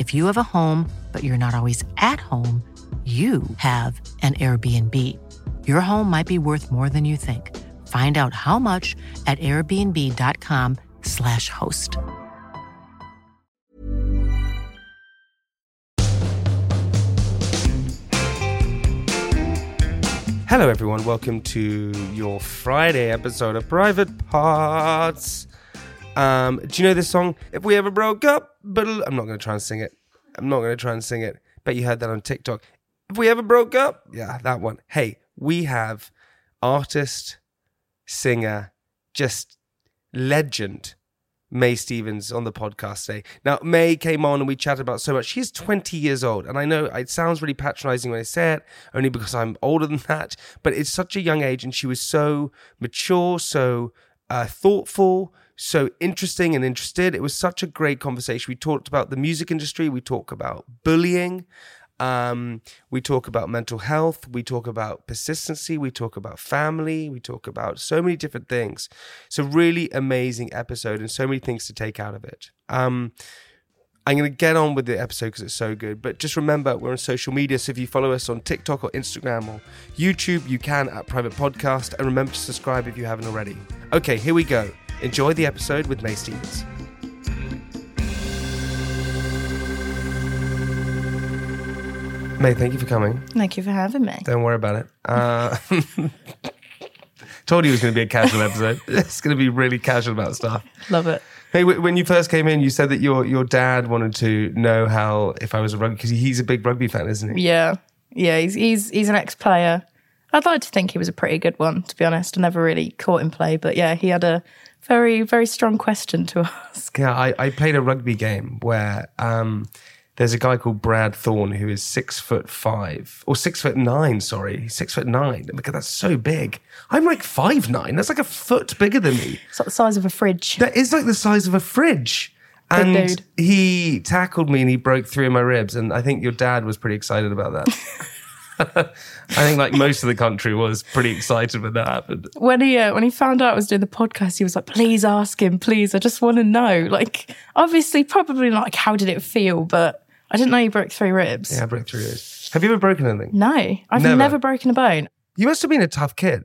If you have a home, but you're not always at home, you have an Airbnb. Your home might be worth more than you think. Find out how much at airbnb.com/slash host. Hello, everyone. Welcome to your Friday episode of Private Parts. Um, do you know this song? If we ever broke up, but I'm not going to try and sing it. I'm not going to try and sing it. Bet you heard that on TikTok. If we ever broke up, yeah, that one. Hey, we have artist, singer, just legend Mae Stephens on the podcast today. Now, Mae came on and we chatted about so much. She's 20 years old. And I know it sounds really patronizing when I say it, only because I'm older than that, but it's such a young age and she was so mature, so uh, thoughtful, so interesting and interested. It was such a great conversation. We talked about the music industry, we talk about bullying. Um, we talk about mental health. We talk about persistency. We talk about family. We talk about so many different things. It's a really amazing episode and so many things to take out of it. Um, I'm going to get on with the episode because it's so good. But just remember, we're on social media. So if you follow us on TikTok or Instagram or YouTube, you can at Private Podcast. And remember to subscribe if you haven't already. Okay, here we go. Enjoy the episode with Mae Stephens. Mae, thank you for coming. Thank you for having me. Don't worry about it. Uh, told you it was going to be a casual episode. it's going to be really casual about stuff. Love it. Hey, when you first came in, you said that your your dad wanted to know how if I was a rugby because he's a big rugby fan, isn't he? Yeah. Yeah, he's he's he's an ex player. I'd like to think he was a pretty good one, to be honest. I never really caught him play, but yeah, he had a very, very strong question to ask. Yeah, I, I played a rugby game where um, there's a guy called Brad Thorn who is six foot five or six foot nine. Sorry, six foot nine. Because that's so big. I'm like five nine. That's like a foot bigger than me. It's like the size of a fridge. That is like the size of a fridge. Good and dude. he tackled me and he broke three of my ribs. And I think your dad was pretty excited about that. I think like most of the country was pretty excited when that happened. When he uh, when he found out I was doing the podcast, he was like, "Please ask him, please. I just want to know." Like, obviously, probably not like how did it feel, but I didn't know you broke three ribs. Yeah, I broke three ribs. Have you ever broken anything? No, I've Never. never broken a bone. You must have been a tough kid.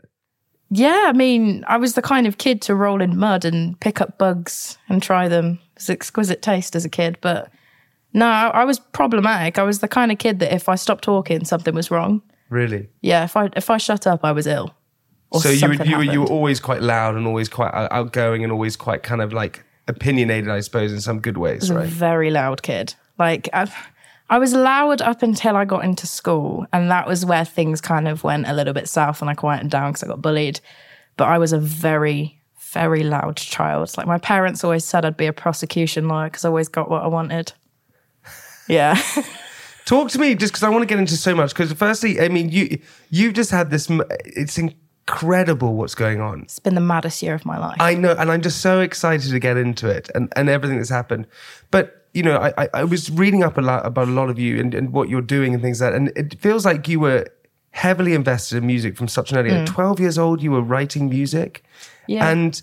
Yeah, I mean, I was the kind of kid to roll in mud and pick up bugs and try them. It was exquisite taste as a kid, but no, I I was problematic. I was the kind of kid that if I stopped talking, something was wrong. Really? Yeah, if I if I shut up, I was ill. So you were, you were you were always quite loud and always quite outgoing and always quite kind of like opinionated, I suppose, in some good I ways, right? very loud kid. Like I, I was loud up until I got into school, and that was where things kind of went a little bit south, and I quieted down because I got bullied. But I was a very very loud child. Like my parents always said I'd be a prosecution lawyer because I always got what I wanted. Yeah. Talk to me, just because I want to get into so much. Because firstly, I mean, you you've just had this. It's incredible what's going on. It's been the maddest year of my life. I know, and I'm just so excited to get into it and, and everything that's happened. But you know, I, I, I was reading up a lot about a lot of you and, and what you're doing and things like that. And it feels like you were heavily invested in music from such an early age. Mm. 12 years old, you were writing music. Yeah. And,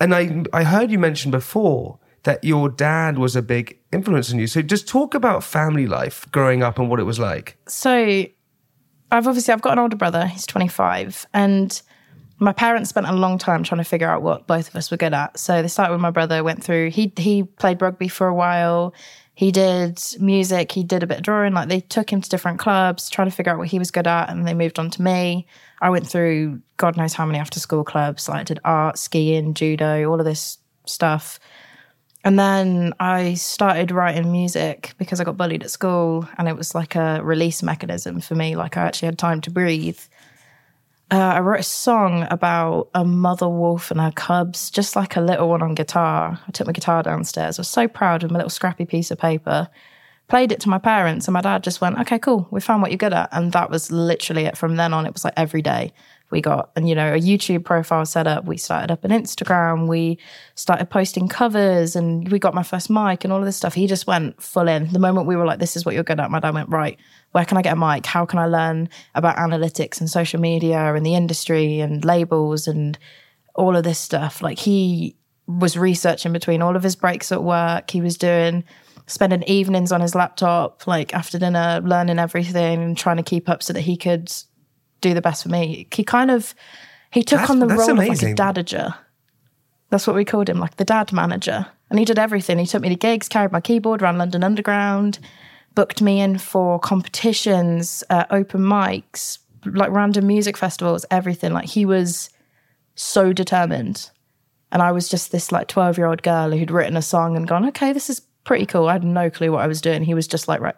and I, I heard you mention before that your dad was a big influence on you. So just talk about family life growing up and what it was like. so I've obviously I've got an older brother. He's 25, and my parents spent a long time trying to figure out what both of us were good at. So they started with my brother. Went through. He he played rugby for a while. He did music. He did a bit of drawing. Like they took him to different clubs, trying to figure out what he was good at, and they moved on to me. I went through God knows how many after school clubs. Like I did art, skiing, judo, all of this stuff. And then I started writing music because I got bullied at school and it was like a release mechanism for me. Like I actually had time to breathe. Uh, I wrote a song about a mother wolf and her cubs, just like a little one on guitar. I took my guitar downstairs. I was so proud of my little scrappy piece of paper. Played it to my parents, and my dad just went, Okay, cool. We found what you're good at. And that was literally it. From then on, it was like every day we got, and you know, a YouTube profile set up. We started up an Instagram. We started posting covers, and we got my first mic and all of this stuff. He just went full in. The moment we were like, This is what you're good at, my dad went, Right, where can I get a mic? How can I learn about analytics and social media and the industry and labels and all of this stuff? Like, he was researching between all of his breaks at work. He was doing spending evenings on his laptop, like after dinner, learning everything and trying to keep up so that he could do the best for me. He kind of he took That's- on the role of like a dadager. That's what we called him, like the dad manager. And he did everything. He took me to gigs, carried my keyboard, ran London Underground, booked me in for competitions, uh, open mics, like random music festivals, everything. Like he was so determined. And I was just this like 12 year old girl who'd written a song and gone, okay, this is pretty cool. I had no clue what I was doing. He was just like, right,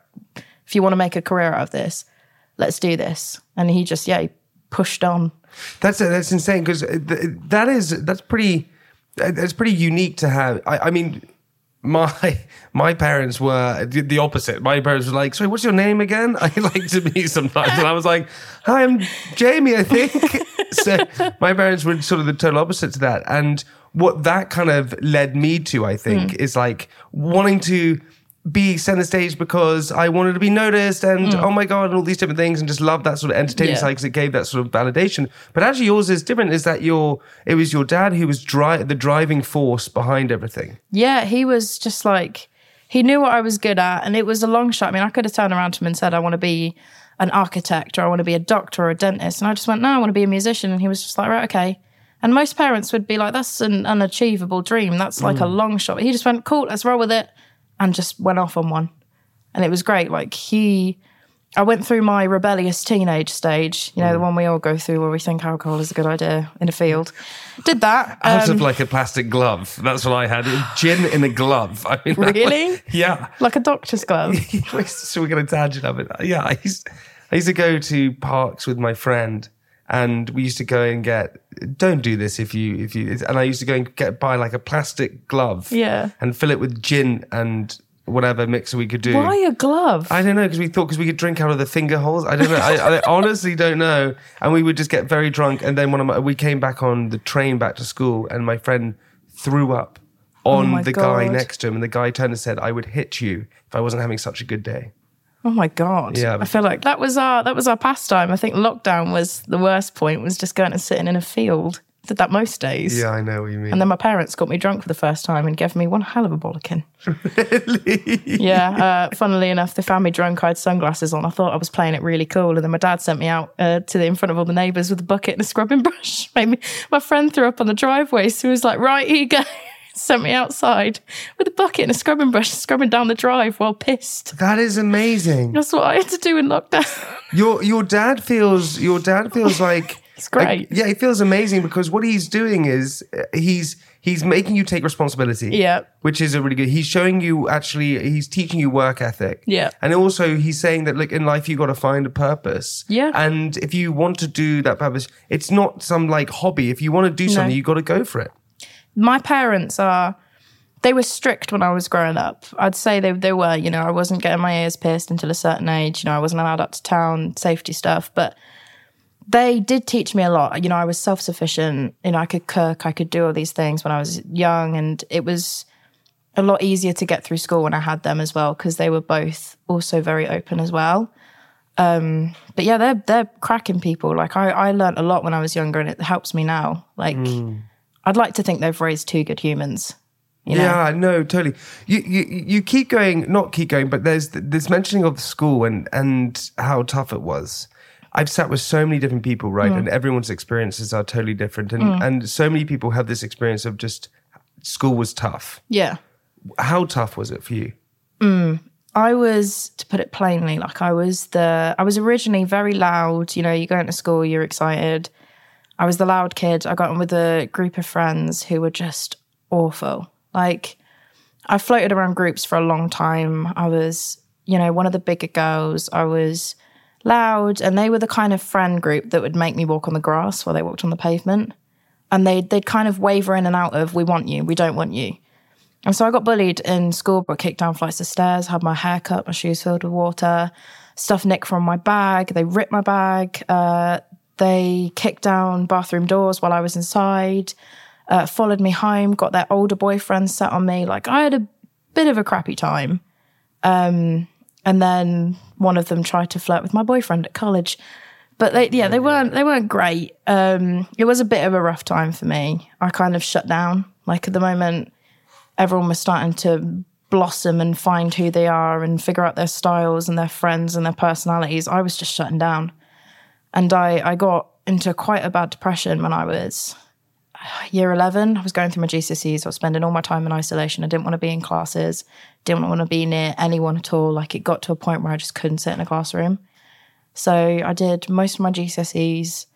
if you want to make a career out of this, let's do this. And he just, yeah, he pushed on. That's uh, that's insane because uh, that is that's pretty uh, that's pretty unique to have. I, I mean, my my parents were the, opposite. My parents were like, "Sorry, what's your name again?" I like to meet sometimes, and I was like, "Hi, I'm Jamie, I think." so my parents were sort of the total opposite to that, and what that kind of led me to, I think, hmm. is like wanting to be center stage because I wanted to be noticed and mm. oh my god and all these different things and just love that sort of entertaining Yeah. side because it gave that sort of validation. But actually, yours is different. Is that your? It was your dad who was dri- the driving force behind everything. Yeah, he was just like, he knew what I was good at. And it was a long shot. I mean, I could have turned around to him and said, I want to be an architect or I want to be a doctor or a dentist. And I just went, no, I want to be a musician. And he was just like, right, okay. And most parents would be like, that's an unachievable dream. That's like a mm. long shot. He just went, cool, let's roll with it. And just went off on one. And it was great. Like he, I went through my rebellious teenage stage, you know, the one we all go through where we think alcohol is a good idea in a field. Did that. Out um, of like a plastic glove. That's what I had. Gin in a glove. I mean, that was- Really? yeah. like a doctor's glove. so we're going to tangent of it. Yeah, I used, I used to go to parks with my friend, and we used to go and get. Don't do this if you if you. And I used to go and get buy like a plastic glove. Yeah. And fill it with gin and whatever mixer we could do. Why a glove? I don't know because we thought because we could drink out of the finger holes. I don't know. I, I honestly don't know. And we would just get very drunk. And then one of my, we came back on the train back to school, and my friend threw up oh on Oh the guy next to him, and the guy turned and said, "I would hit you if I wasn't having such a good day." Oh my god! Yeah. I feel like that was our that was our pastime. I think lockdown was the worst point. Was just going and sitting in a field. Did that most days. Yeah, I know what you mean. And then my parents got me drunk for the first time and gave me one hell of a bollocking. really? Yeah. Uh, funnily enough, they found me drunk. I had sunglasses on. I thought I was playing it really cool. And then my dad sent me out uh, to the in front of all the neighbours with a bucket and a scrubbing brush. Made me, my friend threw up on the driveway. So he was like, right, here you go. Sent me outside with a bucket and a scrubbing brush, scrubbing down the drive while pissed. That is amazing. That's what I had to do in lockdown. Your your dad feels your dad feels like It's great. like- yeah, he feels amazing because what he's doing is uh, he's he's making you take responsibility. Yeah. which is a really good. He's showing you actually he's teaching you work ethic. Yeah. and also he's saying that like in life you got to find a purpose. Yeah. and if you want to do that purpose, it's not some like hobby. If you want to do something, you got to go for it. My parents are they were strict when I was growing up. I'd say they they were, you know, I wasn't getting my ears pierced until a certain age, you know, I wasn't allowed up to town, safety stuff, but they did teach me a lot. You know, I was self-sufficient, you know, I could cook, I could do all these things when I was young and it was a lot easier to get through school when I had them as well because they were both also very open as well. Um, but yeah, they're they're cracking people. Like I I learned a lot when I was younger, and it helps me now. Like I'd like to think they've raised two good humans. You know? Yeah, no, totally. You, you you keep going, not keep going, but there's this mentioning of the school and and how tough it was. I've sat with so many different people, right, Mm. and everyone's experiences are totally different, and and so many people have this experience of just school was tough. Yeah. How tough was it for you? I was, to put it plainly, like I was the, I was originally very loud. You know, you go into school, you're excited. I was the loud kid. I got on with a group of friends who were just awful. Like, I floated around groups for a long time. I was, you know, one of the bigger girls. I was loud, and they were the kind of friend group that would make me walk on the grass while they walked on the pavement. And they'd, they'd kind of waver in and out of, we want you, we don't want you. And so I got bullied in school, got kicked down flights of stairs, had my hair cut, my shoes filled with water, stuff nicked from my bag. They ripped my bag. Uh, they kicked down bathroom doors while I was inside, uh, followed me home, got their older boyfriend set on me. Like I had a bit of a crappy time. Um, and then one of them tried to flirt with my boyfriend at college. But they, yeah, they weren't they weren't great. Um, it was a bit of a rough time for me. I kind of shut down. Like at the moment, everyone was starting to blossom and find who they are and figure out their styles and their friends and their personalities. I was just shutting down. And I, I got into quite a bad depression when I was uh, year 11. I was going through my GCSEs. I was spending all my time in isolation. I didn't want to be in classes, didn't want to be near anyone at all. Like it got to a point where I just couldn't sit in a classroom. So I did most of my GCSEs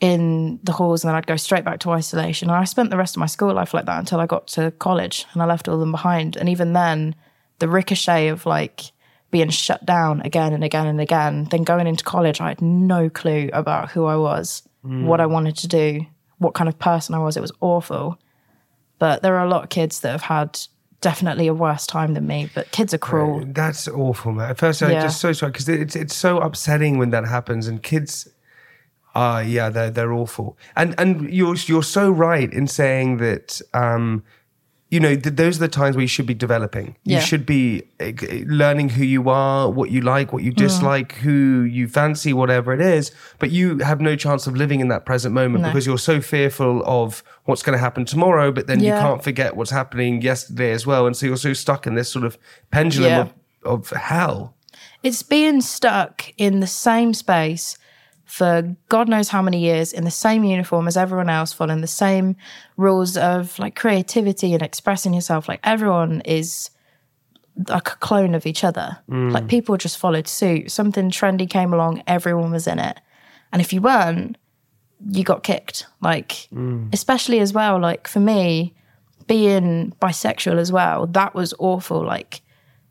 in the halls and then I'd go straight back to isolation. And I spent the rest of my school life like that until I got to college and I left all of them behind. And even then, the ricochet of like being shut down again and again and again, then going into college, I had no clue about who I was, what I wanted to do, what kind of person I was. It was awful. But there are a lot of kids that have had definitely a worse time than me, but kids are cruel. That's awful, man. At First, I'm Yeah. just so sorry because it's it's so upsetting when that happens, and kids, ah, yeah, they're they're awful. And and you're you're so right in saying that. Um, you know, th- those are the times where you should be developing. You should be uh, learning who you are, what you like, what you Mm. dislike, who you fancy, whatever it is. But you have no chance of living in that present moment No. because you're so fearful of what's going to happen tomorrow. But then you can't forget what's happening yesterday as well. And so you're so stuck in this sort of pendulum Yeah. of, of hell. It's being stuck in the same space for God knows how many years in the same uniform as everyone else, following the same rules of like creativity and expressing yourself. Like everyone is like a clone of each other. Mm. Like people just followed suit. Something trendy came along, everyone was in it. And if you weren't, you got kicked. Like, mm. especially as well, like for me, being bisexual as well, that was awful. Like,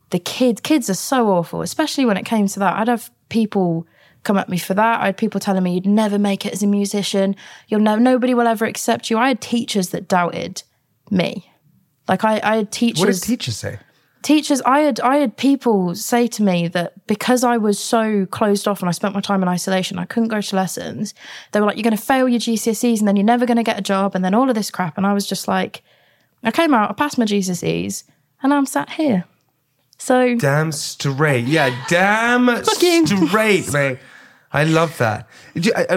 the kids kids are so awful especially when it came to that i'd have people come at me for that i had people telling me you'd never make it as a musician you'll never nobody will ever accept you i had teachers that doubted me like i, I had teachers What did teachers say? teachers i had i had people say to me that because i was so closed off and i spent my time in isolation i couldn't go to lessons they were like you're going to fail your gcse's and then you're never going to get a job and then all of this crap and i was just like i came out i passed my gcse's and i'm sat here so Damn straight. Yeah, damn straight, mate. I love that.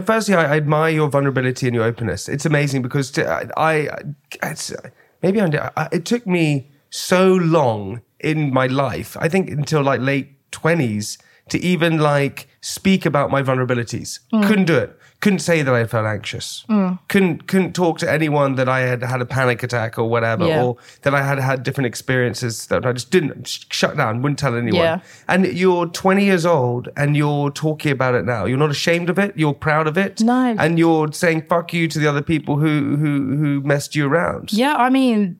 Firstly, I admire your vulnerability and your openness. It's amazing because I, I maybe I'm, it took me so long in my life. I think until like late twenties to even like speak about my vulnerabilities. Mm. Couldn't do it. Couldn't say that I felt anxious. Couldn't couldn't talk to anyone that I had had a panic attack or whatever, Yeah. or that I had had different experiences that I just didn't sh- shut down, wouldn't tell anyone. Yeah. And you're 20 years old and you're talking about it now. You're not ashamed of it. You're proud of it. No. And you're saying fuck you to the other people who who who messed you around. Yeah, I mean,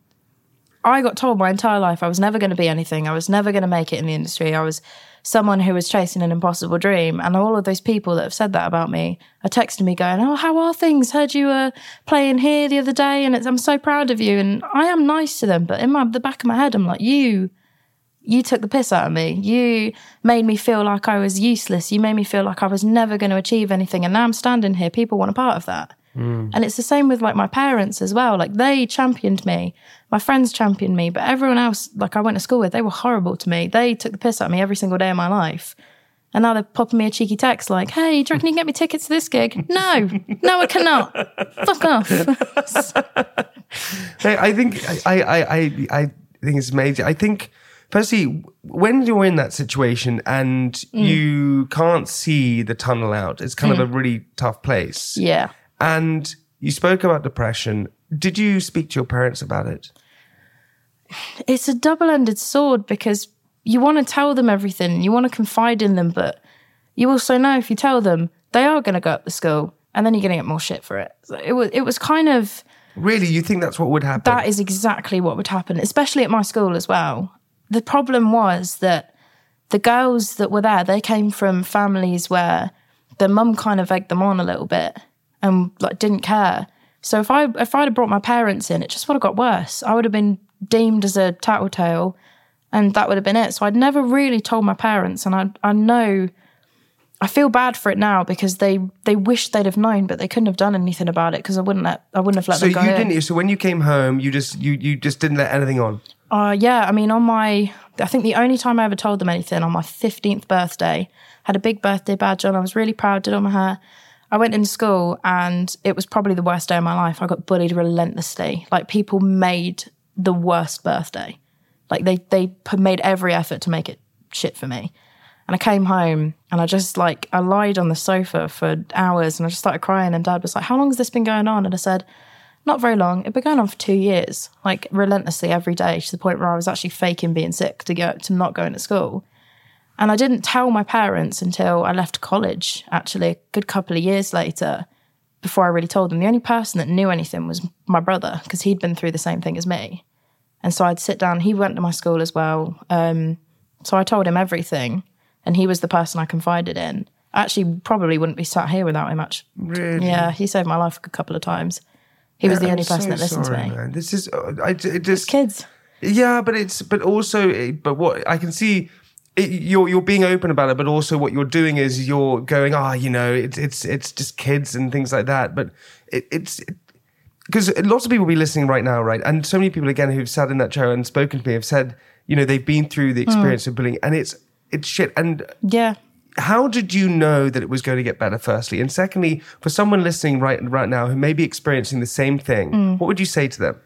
I got told my entire life I was never going to be anything. I was never going to make it in the industry. I was someone who was chasing an impossible dream. And all of those people that have said that about me are texting me going, Oh, how are things? Heard you were playing here the other day and I'm so proud of you. And I am nice to them. But in my, the back of my head, I'm like, You. You took the piss out of me. You made me feel like I was useless. You made me feel like I was never going to achieve anything. And now I'm standing here. People want a part of that. And it's the same with like my parents as well. Like they championed me, my friends championed me, but everyone else, like I went to school with, they were horrible to me. They took the piss out of me every single day of my life. And now they're popping me a cheeky text like, hey, do you reckon you can get me tickets to this gig? No, no, I cannot. Fuck off. I, I think I, I, I, I think it's amazing. I think firstly, when you're in that situation and Mm. you can't see the tunnel out, it's kind of a really tough place. yeah. And you spoke about depression. Did you speak to your parents about it? it's a double-ended sword because you want to tell them everything, you want to confide in them, but you also know if you tell them, they are going to go up the school, and then you're going to get more shit for it. So it was it was kind of Really, you think that's what would happen? that is exactly what would happen, especially at my school as well. The problem was that the girls that were there, they came from families where the mum kind of egged them on a little bit and like didn't care. So if I if I'd have brought my parents in, it just would have got worse. I would have been deemed as a tattletale, and that would have been it. So I'd never really told my parents, and I I know I feel bad for it now because they they wish they'd have known, but they couldn't have done anything about it because I wouldn't let I wouldn't have let so them you go in. didn't. So when you came home, you just you you just didn't let anything on. Uh, yeah, I mean, on my, I think the only time I ever told them anything on my 15th birthday, had a big birthday badge on. I was really proud, did all my hair. I went into school and it was probably the worst day of my life. I got bullied relentlessly. Like people made the worst birthday. Like they, they made every effort to make it shit for me. And I came home and I just like, I lied on the sofa for hours and I just started crying. And dad was like, How long has this been going on? And I said, not very long. It'd been going on for two years, like relentlessly every day, to the point where I was actually faking being sick to go to not going to school. And I didn't tell my parents until I left college, actually, a good couple of years later, before I really told them. The only person that knew anything was my brother, because he'd been through the same thing as me. And so I'd sit down, he went to my school as well. Um, so I told him everything, and he was the person I confided in. I actually probably wouldn't be sat here without him, much. Really? Yeah, he saved my life a couple of times. He was the I'm only person so that listened sorry, to me. Man. This is uh, I it just Kids. Yeah, but it's but also but what I can see. It, you're you're being open about it, but also what you're doing is you're going, ah, you know, it's it's it's just kids and things like that. But it, it's because lots of people will be listening right now, right? And so many people again who've sat in that chair and spoken to me have said, you know, they've been through Hmm. the experience of bullying, and it's it's shit. And Yeah. how did you know that it was going to get better firstly and secondly for someone listening right right now who may be experiencing the same thing Hmm. what would you say to them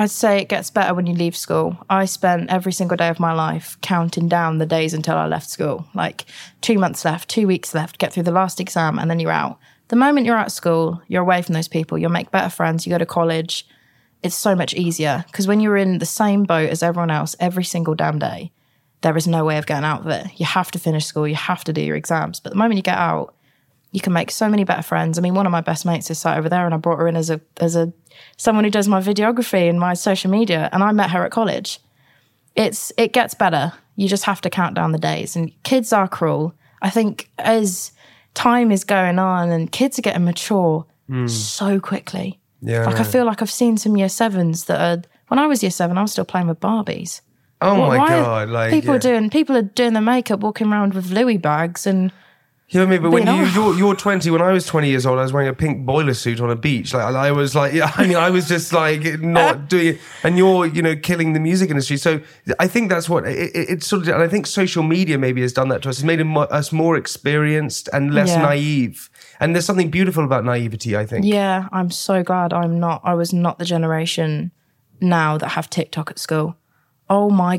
I'd say it gets better when you leave school. I spent every single day of my life counting down the days until I left school. Like two months left, two weeks left, get through the last exam, and then you're out. The moment you're out of school, you're away from those people. You'll make better friends. You go to college. It's so much easier because when you're in the same boat as everyone else every single damn day, there is no way of getting out of it. You have to finish school. You have to do your exams. But the moment you get out, you can make so many better friends. I mean, one of my best mates is sat over there, and I brought her in as a as a someone who does my videography and my social media, and I met her at college. It's it gets better. You just have to count down the days, and kids are cruel. I think as time is going on, and kids are getting mature hmm. so quickly. Yeah. like I feel like I've seen some year sevens that are. When I was year seven, I was still playing with Barbies. oh Why- my god like people yeah. are doing people are doing their makeup, walking around with Louis bags, and You know what I mean? But when you, you're, you're 20, when I was 20 years old, I was wearing a pink boiler suit on a beach. Like, I was like, yeah, I mean, I was just like not doing it. And you're, you know, killing the music industry. So I think that's what it, it, it's sort of, and I think social media maybe has done that to us. It's made us more experienced and less Yeah. naive. And there's something beautiful about naivety, I think. Yeah, I'm so glad I'm not. I was not the generation now that have TikTok at school. Oh my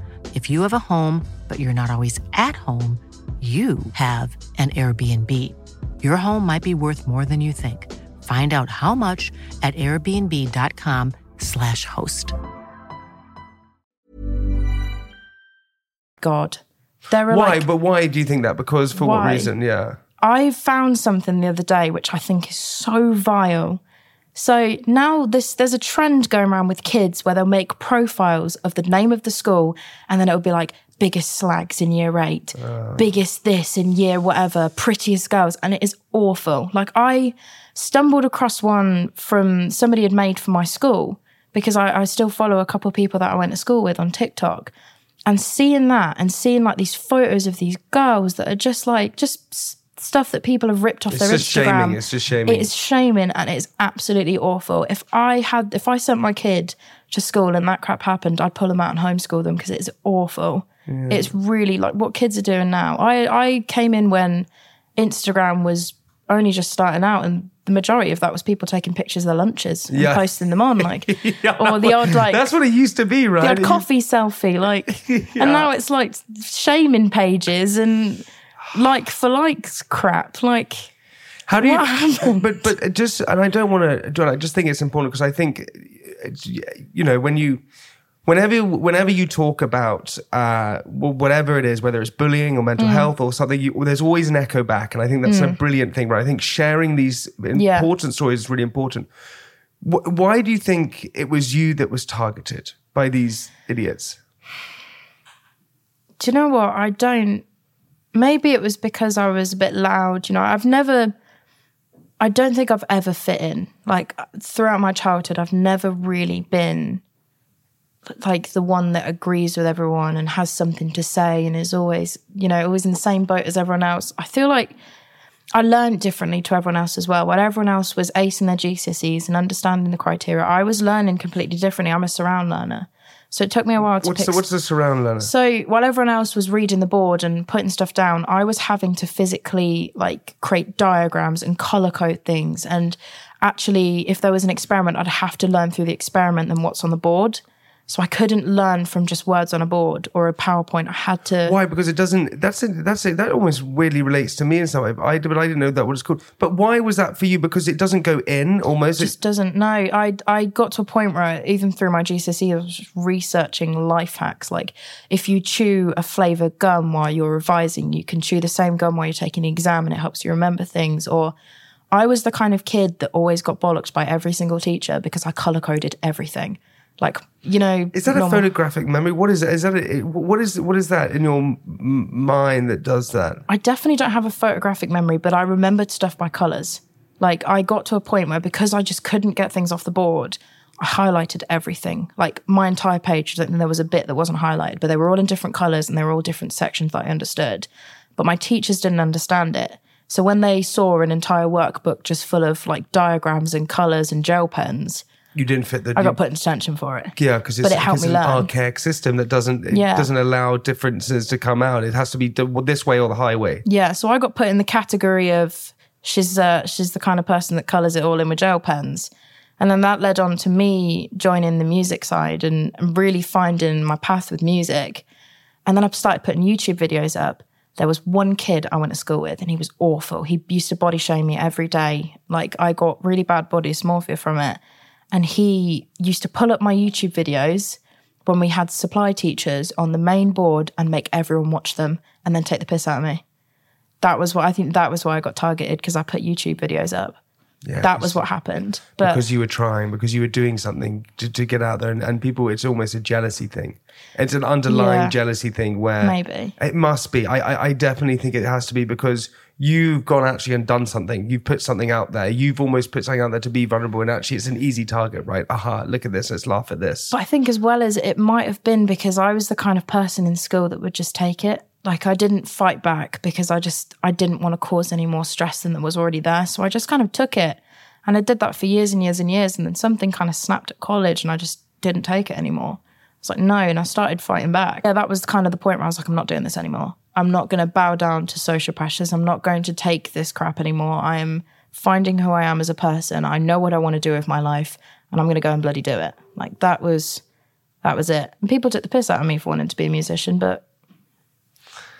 If you have a home, but you're not always at home, you have an Airbnb. Your home might be worth more than you think. Find out how much at airbnb.com/slash host. God. There are Why? like but why do you think that? Because for what reason? Yeah. I found something the other day which I think is so vile. So now this there's a trend going around with kids where they'll make profiles of the name of the school and then it'll be like biggest slags in year eight, ah. biggest this in year whatever, prettiest girls, and it is awful. Like I stumbled across one from somebody had made for my school because I, I still follow a couple of people that I went to school with on TikTok. And seeing that and seeing like these photos of these girls that are just like just stuff that people have ripped off their Instagram. It's their just Instagram. shaming. It's just shaming. It is shaming and it's absolutely awful. If I had, if I sent my kid to school and that crap happened, I'd pull them out and homeschool them because it's awful. It's really like what kids are doing now. I I came in when Instagram was only just starting out and. The majority of that was people taking pictures of their lunches and Yeah. posting them on, like, Yeah, or the odd like That's what it used to be, right? the odd coffee selfie, like, and now it's like shaming pages and like for likes crap. Like, How do you? But but just and I don't want to. John, I just think it's important because I think, it's, you know, when you, whenever whenever you talk about uh, whatever it is, whether it's bullying or Mm. mental health or something, you, there's always an echo back, and I think that's a brilliant thing. Right? I think sharing these Yeah. important stories is really important. Wh- why do you think it was you that was targeted by these idiots? do you know what? I don't. Maybe it was because I was a bit loud. You know, I've never. I don't think I've ever fit in. Like throughout my childhood, I've never really been like the one that agrees with everyone and has something to say and is always, you know, always in the same boat as everyone else. I feel like I learned differently to everyone else as well. While everyone else was acing their GCSEs and understanding the criteria, I was learning completely differently. I'm a surround learner. So it took me a while to What's pick the, what's the surround learner? so while everyone else was reading the board and putting stuff down, I was having to physically like create diagrams and color code things. And actually, if there was an experiment, I'd have to learn through the experiment than what's on the board. So I couldn't learn from just words on a board or a PowerPoint. I had to. Why? Because it doesn't. That's it. That's it. That almost weirdly relates to me in some way. I but I didn't know that what it's called. But why was that for you? Because it doesn't go in almost. It just doesn't know. I I got to a point where even through my GCSE, I was researching life hacks. Like if you chew a flavor gum while you're revising, you can chew the same gum while you're taking the exam, and it helps you remember things. Or I was the kind of kid that always got bollocked by every single teacher because I color coded everything. Like you know, Is that a photographic memory? What is it? Is that a, what is what is that in your m- mind that does that? I definitely don't have a photographic memory, but I remembered stuff by colors. Like I got to a point where because I just couldn't get things off the board, I highlighted everything. Like my entire page, I there was a bit that wasn't highlighted, but they were all in different colors and they were all different sections that I understood. But my teachers didn't understand it. So when they saw an entire workbook just full of like diagrams and colors and gel pens, You didn't fit the. I got put in detention for it. yeah, because it's, but it helped me an learn. archaic system that doesn't it Yeah. doesn't allow differences to come out. It has to be this way or the highway. Yeah, so I got put in the category of she's uh, she's the kind of person that colors it all in with gel pens, and then that led on to me joining the music side and, and really finding my path with music. And then I started putting YouTube videos up. There was one kid I went to school with, and he was awful. He used to body shame me every day. Like I got really bad body dysmorphia from it, and he used to pull up my YouTube videos when we had supply teachers on the main board and make everyone watch them, and then take the piss out of me that was what I think that was why I got targeted because I put YouTube videos up. Yeah, that was what happened. But because you were trying, because you were doing something to, to get out there, and, and people, it's almost a jealousy thing. It's an underlying Yeah. jealousy thing where Maybe. it must be. I, I, I definitely think it has to be because you've gone actually and done something. You've put something out there. You've almost put something out there to be vulnerable, and actually, it's an easy target, right? Aha! Look at this. Let's laugh at this. But I think as well as it might have been because I was the kind of person in school that would just take it. Like I didn't fight back because I just I didn't want to cause any more stress than that was already there. So I just kind of took it. And I did that for years and years and years. And then something kind of snapped at college and I just didn't take it anymore. It's like, no. And I started fighting back. Yeah, that was kind of the point where I was like, I'm not doing this anymore. I'm not going to bow down to social pressures. I'm not going to take this crap anymore. I am finding who I am as a person. I know what I want to do with my life and I'm going to go and bloody do it. Like that was, that was it. And people took the piss out of me for wanting to be a musician, but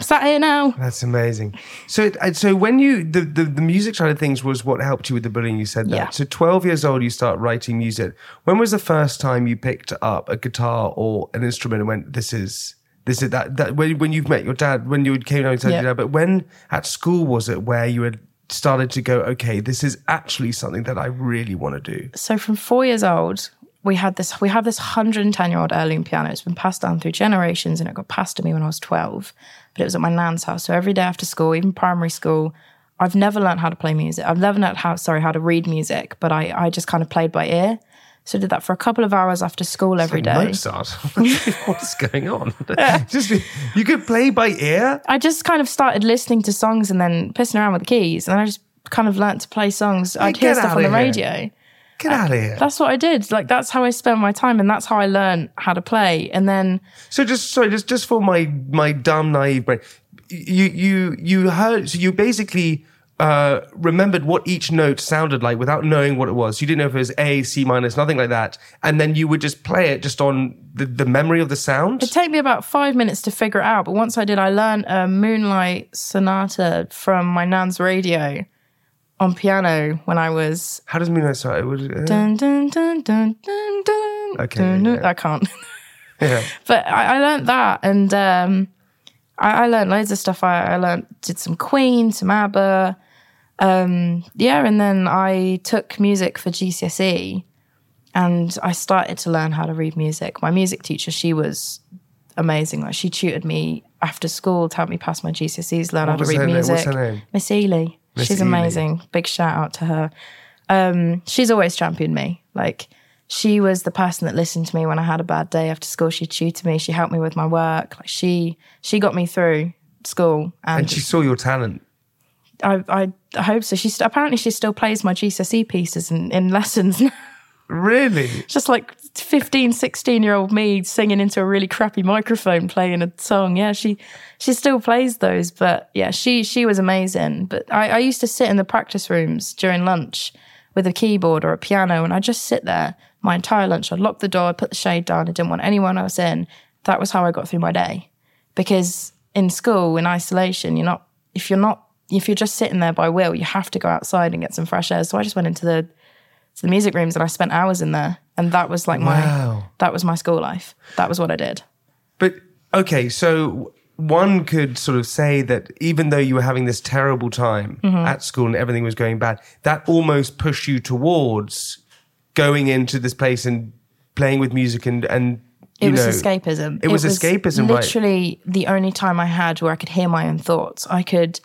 sat here now. That's amazing. So, so when you the, the the music side of things was what helped you with the bullying. You said that. Yeah. So, twelve years old, you start writing music. When was the first time you picked up a guitar or an instrument and went, "This is this is that that when when you've met your dad when you came home and Yeah. your dad." But when at school was it where you had started to go, "Okay, this is actually something that I really want to do." so from four years old, we had this we have this 110 year old heirloom piano. It's been passed down through generations and it got passed to me when I was 12. But it was at my nan's house. So every day after school, even primary school, I've never learned how to play music. I've never learned how sorry, how to read music, but I, I just kind of played by ear. So I did that for a couple of hours after school every day. Mozart. What's going on? Just you could play by ear. I just kind of started listening to songs and then pissing around with the keys. And I just kind of learnt to play songs. I'd hear stuff on the here. radio. Get out of here. That's what I did. Like that's how I spent my time and that's how I learned how to play. And then So just sorry, just just for my my dumb naive brain, you you you heard so you basically uh, remembered what each note sounded like without knowing what it was. You didn't know if it was A, C minus, nothing like that, and then you would just play it just on the, the memory of the sound. It'd take me about five minutes to figure it out, but once I did, I learned a Moonlight Sonata from my nan's radio on piano when I was How does that? Sorry, it would, uh, dun dun dun dun dun dun. Okay, dun, dun. yeah. I can't, yeah. but I, I learned that, and um, I, I learned loads of stuff. I, I learned did some Queen, some ABBA, um, yeah, and then I took music for GCSE, and I started to learn how to read music. My music teacher, she was amazing. Like she tutored me after school to help me pass my GCSEs, learn What how to read music. What's her name? Miss Ely. Miss she's Ely. amazing. Big shout out to her. Um, she's always championed me. Like she was the person that listened to me when I had a bad day after school. She tutored me. She helped me with my work. Like she she got me through school, and, And she saw your talent. I, I I hope so. She st- apparently she still plays my GCSE pieces in, in lessons. Really? Just like 15, 16 year old me singing into a really crappy microphone playing a song. Yeah, she she still plays those. But yeah, she she was amazing. But I, I used to sit in the practice rooms during lunch with a keyboard or a piano and I just sit there my entire lunch. I'd lock the door, I'd put the shade down, I didn't want anyone else in. That was how I got through my day. Because in school, in isolation, you're not if you're not if you're just sitting there by will, you have to go outside and get some fresh air. So I just went into the to the music rooms and I spent hours in there. And that was like my Wow. that was my school life. That was what I did. But okay, so one could sort of say that even though you were having this terrible time Mm-hmm. at school and everything was going bad, that almost pushed you towards going into this place and playing with music and and you It was know, escapism. It was escapism, right? Literally the only time I had where I could hear my own thoughts. I could,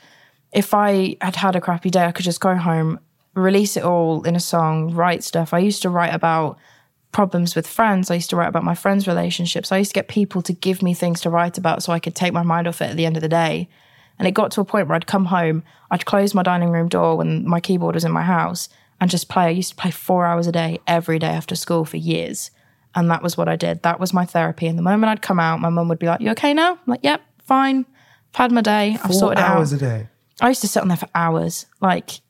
if I had had a crappy day, I could just go home, release it all in a song, write stuff. I used to write about problems with friends. I used to write about my friends' relationships. I used to get people to give me things to write about so I could take my mind off it at the end of the day. And it got to a point where I'd come home, I'd close my dining room door when my keyboard was in my house and just play. I used to play four hours a day every day after school for years. And that was what I did. That was my therapy. And the moment I'd come out, my mum would be like, You okay now? I'm like, Yep, fine. I've had my day. I've four sorted it out. hours a day. I used to sit on there for hours, like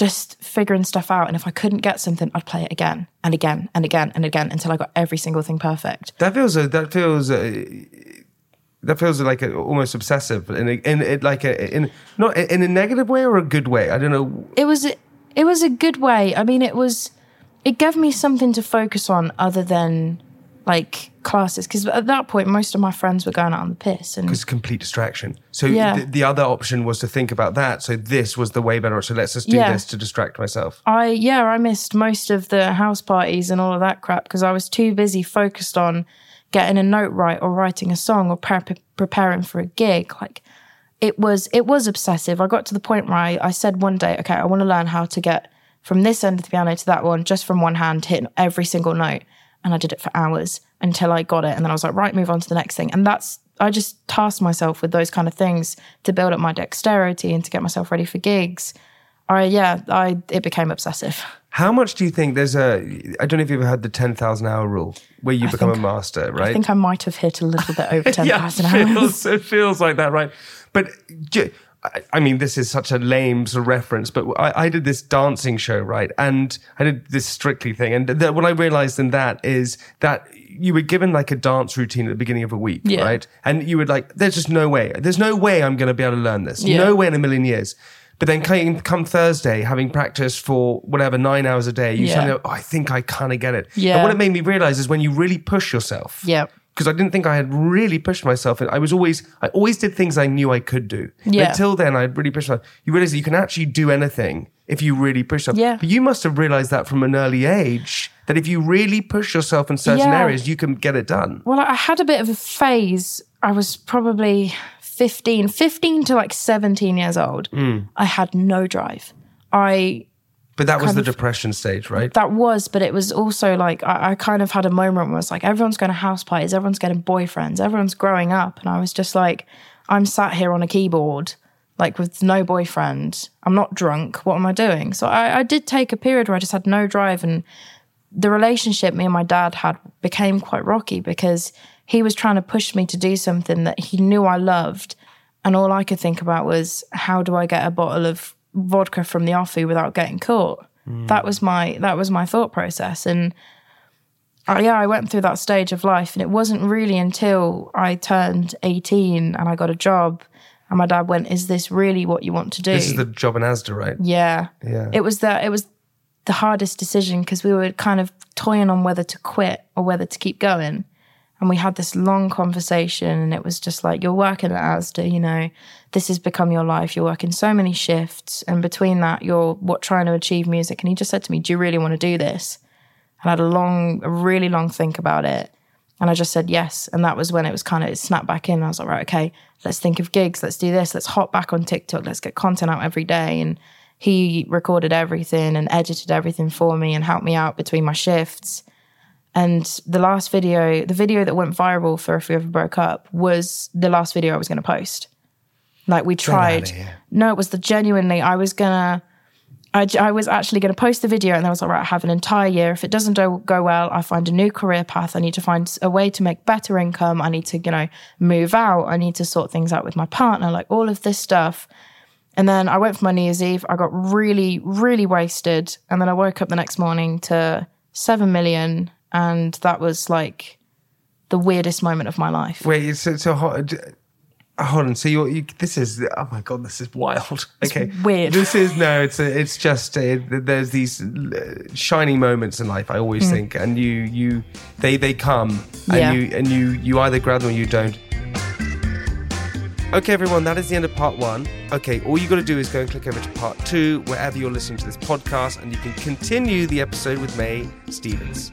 just figuring stuff out. And if I couldn't get something, I'd play it again and again and again and again until I got every single thing perfect. That feels a, that feels a, that feels like a, almost obsessive in a, in it like a, in not in a negative way or a good way. I don't know. It was it was a good way. I mean, it was it gave me something to focus on other than like classes because at that point most of my friends were going out on the piss and It's complete distraction. So Yeah. the, the other option was to think about that. So this was the way better. So let's just do Yeah. this to distract myself. I yeah, I missed most of the house parties and all of that crap because I was too busy focused on getting a note right or writing a song or pre- preparing for a gig. Like it was it was obsessive. I got to the point where I, I said one day, okay, I want to learn how to get from this end of the piano to that one, just from one hand, hitting every single note. And I did it for hours until I got it. And then I was like, right, move on to the next thing. And that's I just tasked myself with those kind of things to build up my dexterity and to get myself ready for gigs. I yeah, I it became obsessive. How much do you think there's a? I don't know if you've ever heard the ten thousand hour rule, where you become think- a master, right? I think I might have hit a little bit over ten yeah, hours. feels, it feels like that, right? But I- I mean, this is such a lame sort of reference, but I, I did this dancing show, right? And I did this strictly thing. And th- what I realized in that is that you were given like a dance routine at the beginning of a week, Yeah. right? And you would like, there's just no way. There's no way I'm going to be able to learn this. Yeah. No way in a million years. But then come, come Thursday, having practiced for whatever, nine hours a day, you Yeah. suddenly, go, oh, I think I kind of get it. Yeah. And what it made me realize is when you really push yourself Yeah. Because I didn't think I had really pushed myself. And I was always, I always did things I knew I could do. Yeah. Until then, I had really pushed myself. You realize that you can actually do anything if you really push yourself. Yeah. But you must have realized that from an early age that if you really push yourself in certain Yeah. areas, you can get it done. Well, I had a bit of a phase. I was probably 15, 15 to like 17 years old. Hmm. I had no drive. I But that was the of- depression stage, right? that was, but it was also like I, I kind of had a moment where it's like everyone's going to house parties, everyone's getting boyfriends, everyone's growing up, and I was just like, I'm sat here on a keyboard, like with no boyfriend. I'm not drunk. What am I doing? So I, I did take a period where I just had no drive, and the relationship me and my dad had became quite rocky because he was trying to push me to do something that he knew I loved, and all I could think about was how do I get a bottle of vodka from the offie without getting caught. That was my that was my thought process, and uh, yeah, I went through that stage of life, and it wasn't really until I turned eighteen and I got a job, and my dad went, "Is this really what you want to do?" This is the job in Asda, right? Yeah. Yeah. It was the it was the hardest decision because we were kind of toying on whether to quit or whether to keep going. And we had this long conversation and it was just like, you're working at Asda, you know, this has become your life. You're working so many shifts. And between that, you're what trying to achieve music. And he just said to me, Do you really want to do this? And I had a long, a really long think about it. And I just said yes. And that was when it was kind of it snapped back in. I was like, right, okay, let's think of gigs. Let's do this. Let's hop back on TikTok. Let's get content out every day. And he recorded everything and edited everything for me and helped me out between my shifts. And the last video, the video that went viral for If We Ever Broke Up, was the last video I was going to post. Like we tried. No, it was the genuinely, I was going to. I was actually going to post the video and then I was like, right, I have an entire year. If it doesn't do, go well, I find a new career path. I need to find a way to make better income. I need to, you know, move out. I need to sort things out with my partner, like all of this stuff. And then I went for my New Year's Eve. I got really, really wasted. And then I woke up the next morning to 7 million. And that was like the weirdest moment of my life. Wait, so, so hold, hold on. So you're, you, this is, oh my God, this is wild. Okay. weird. This is, no, it's, a, it's just, uh there's these uh, shining moments in life, I always think, and you, you, they, they come and. Yeah. you, and you, you either grab them or you don't. Okay, everyone, that is the end of part one. Okay, all you got to do is go and click over to part two, wherever you're listening to this podcast, and you can continue the episode with Mae Stephens.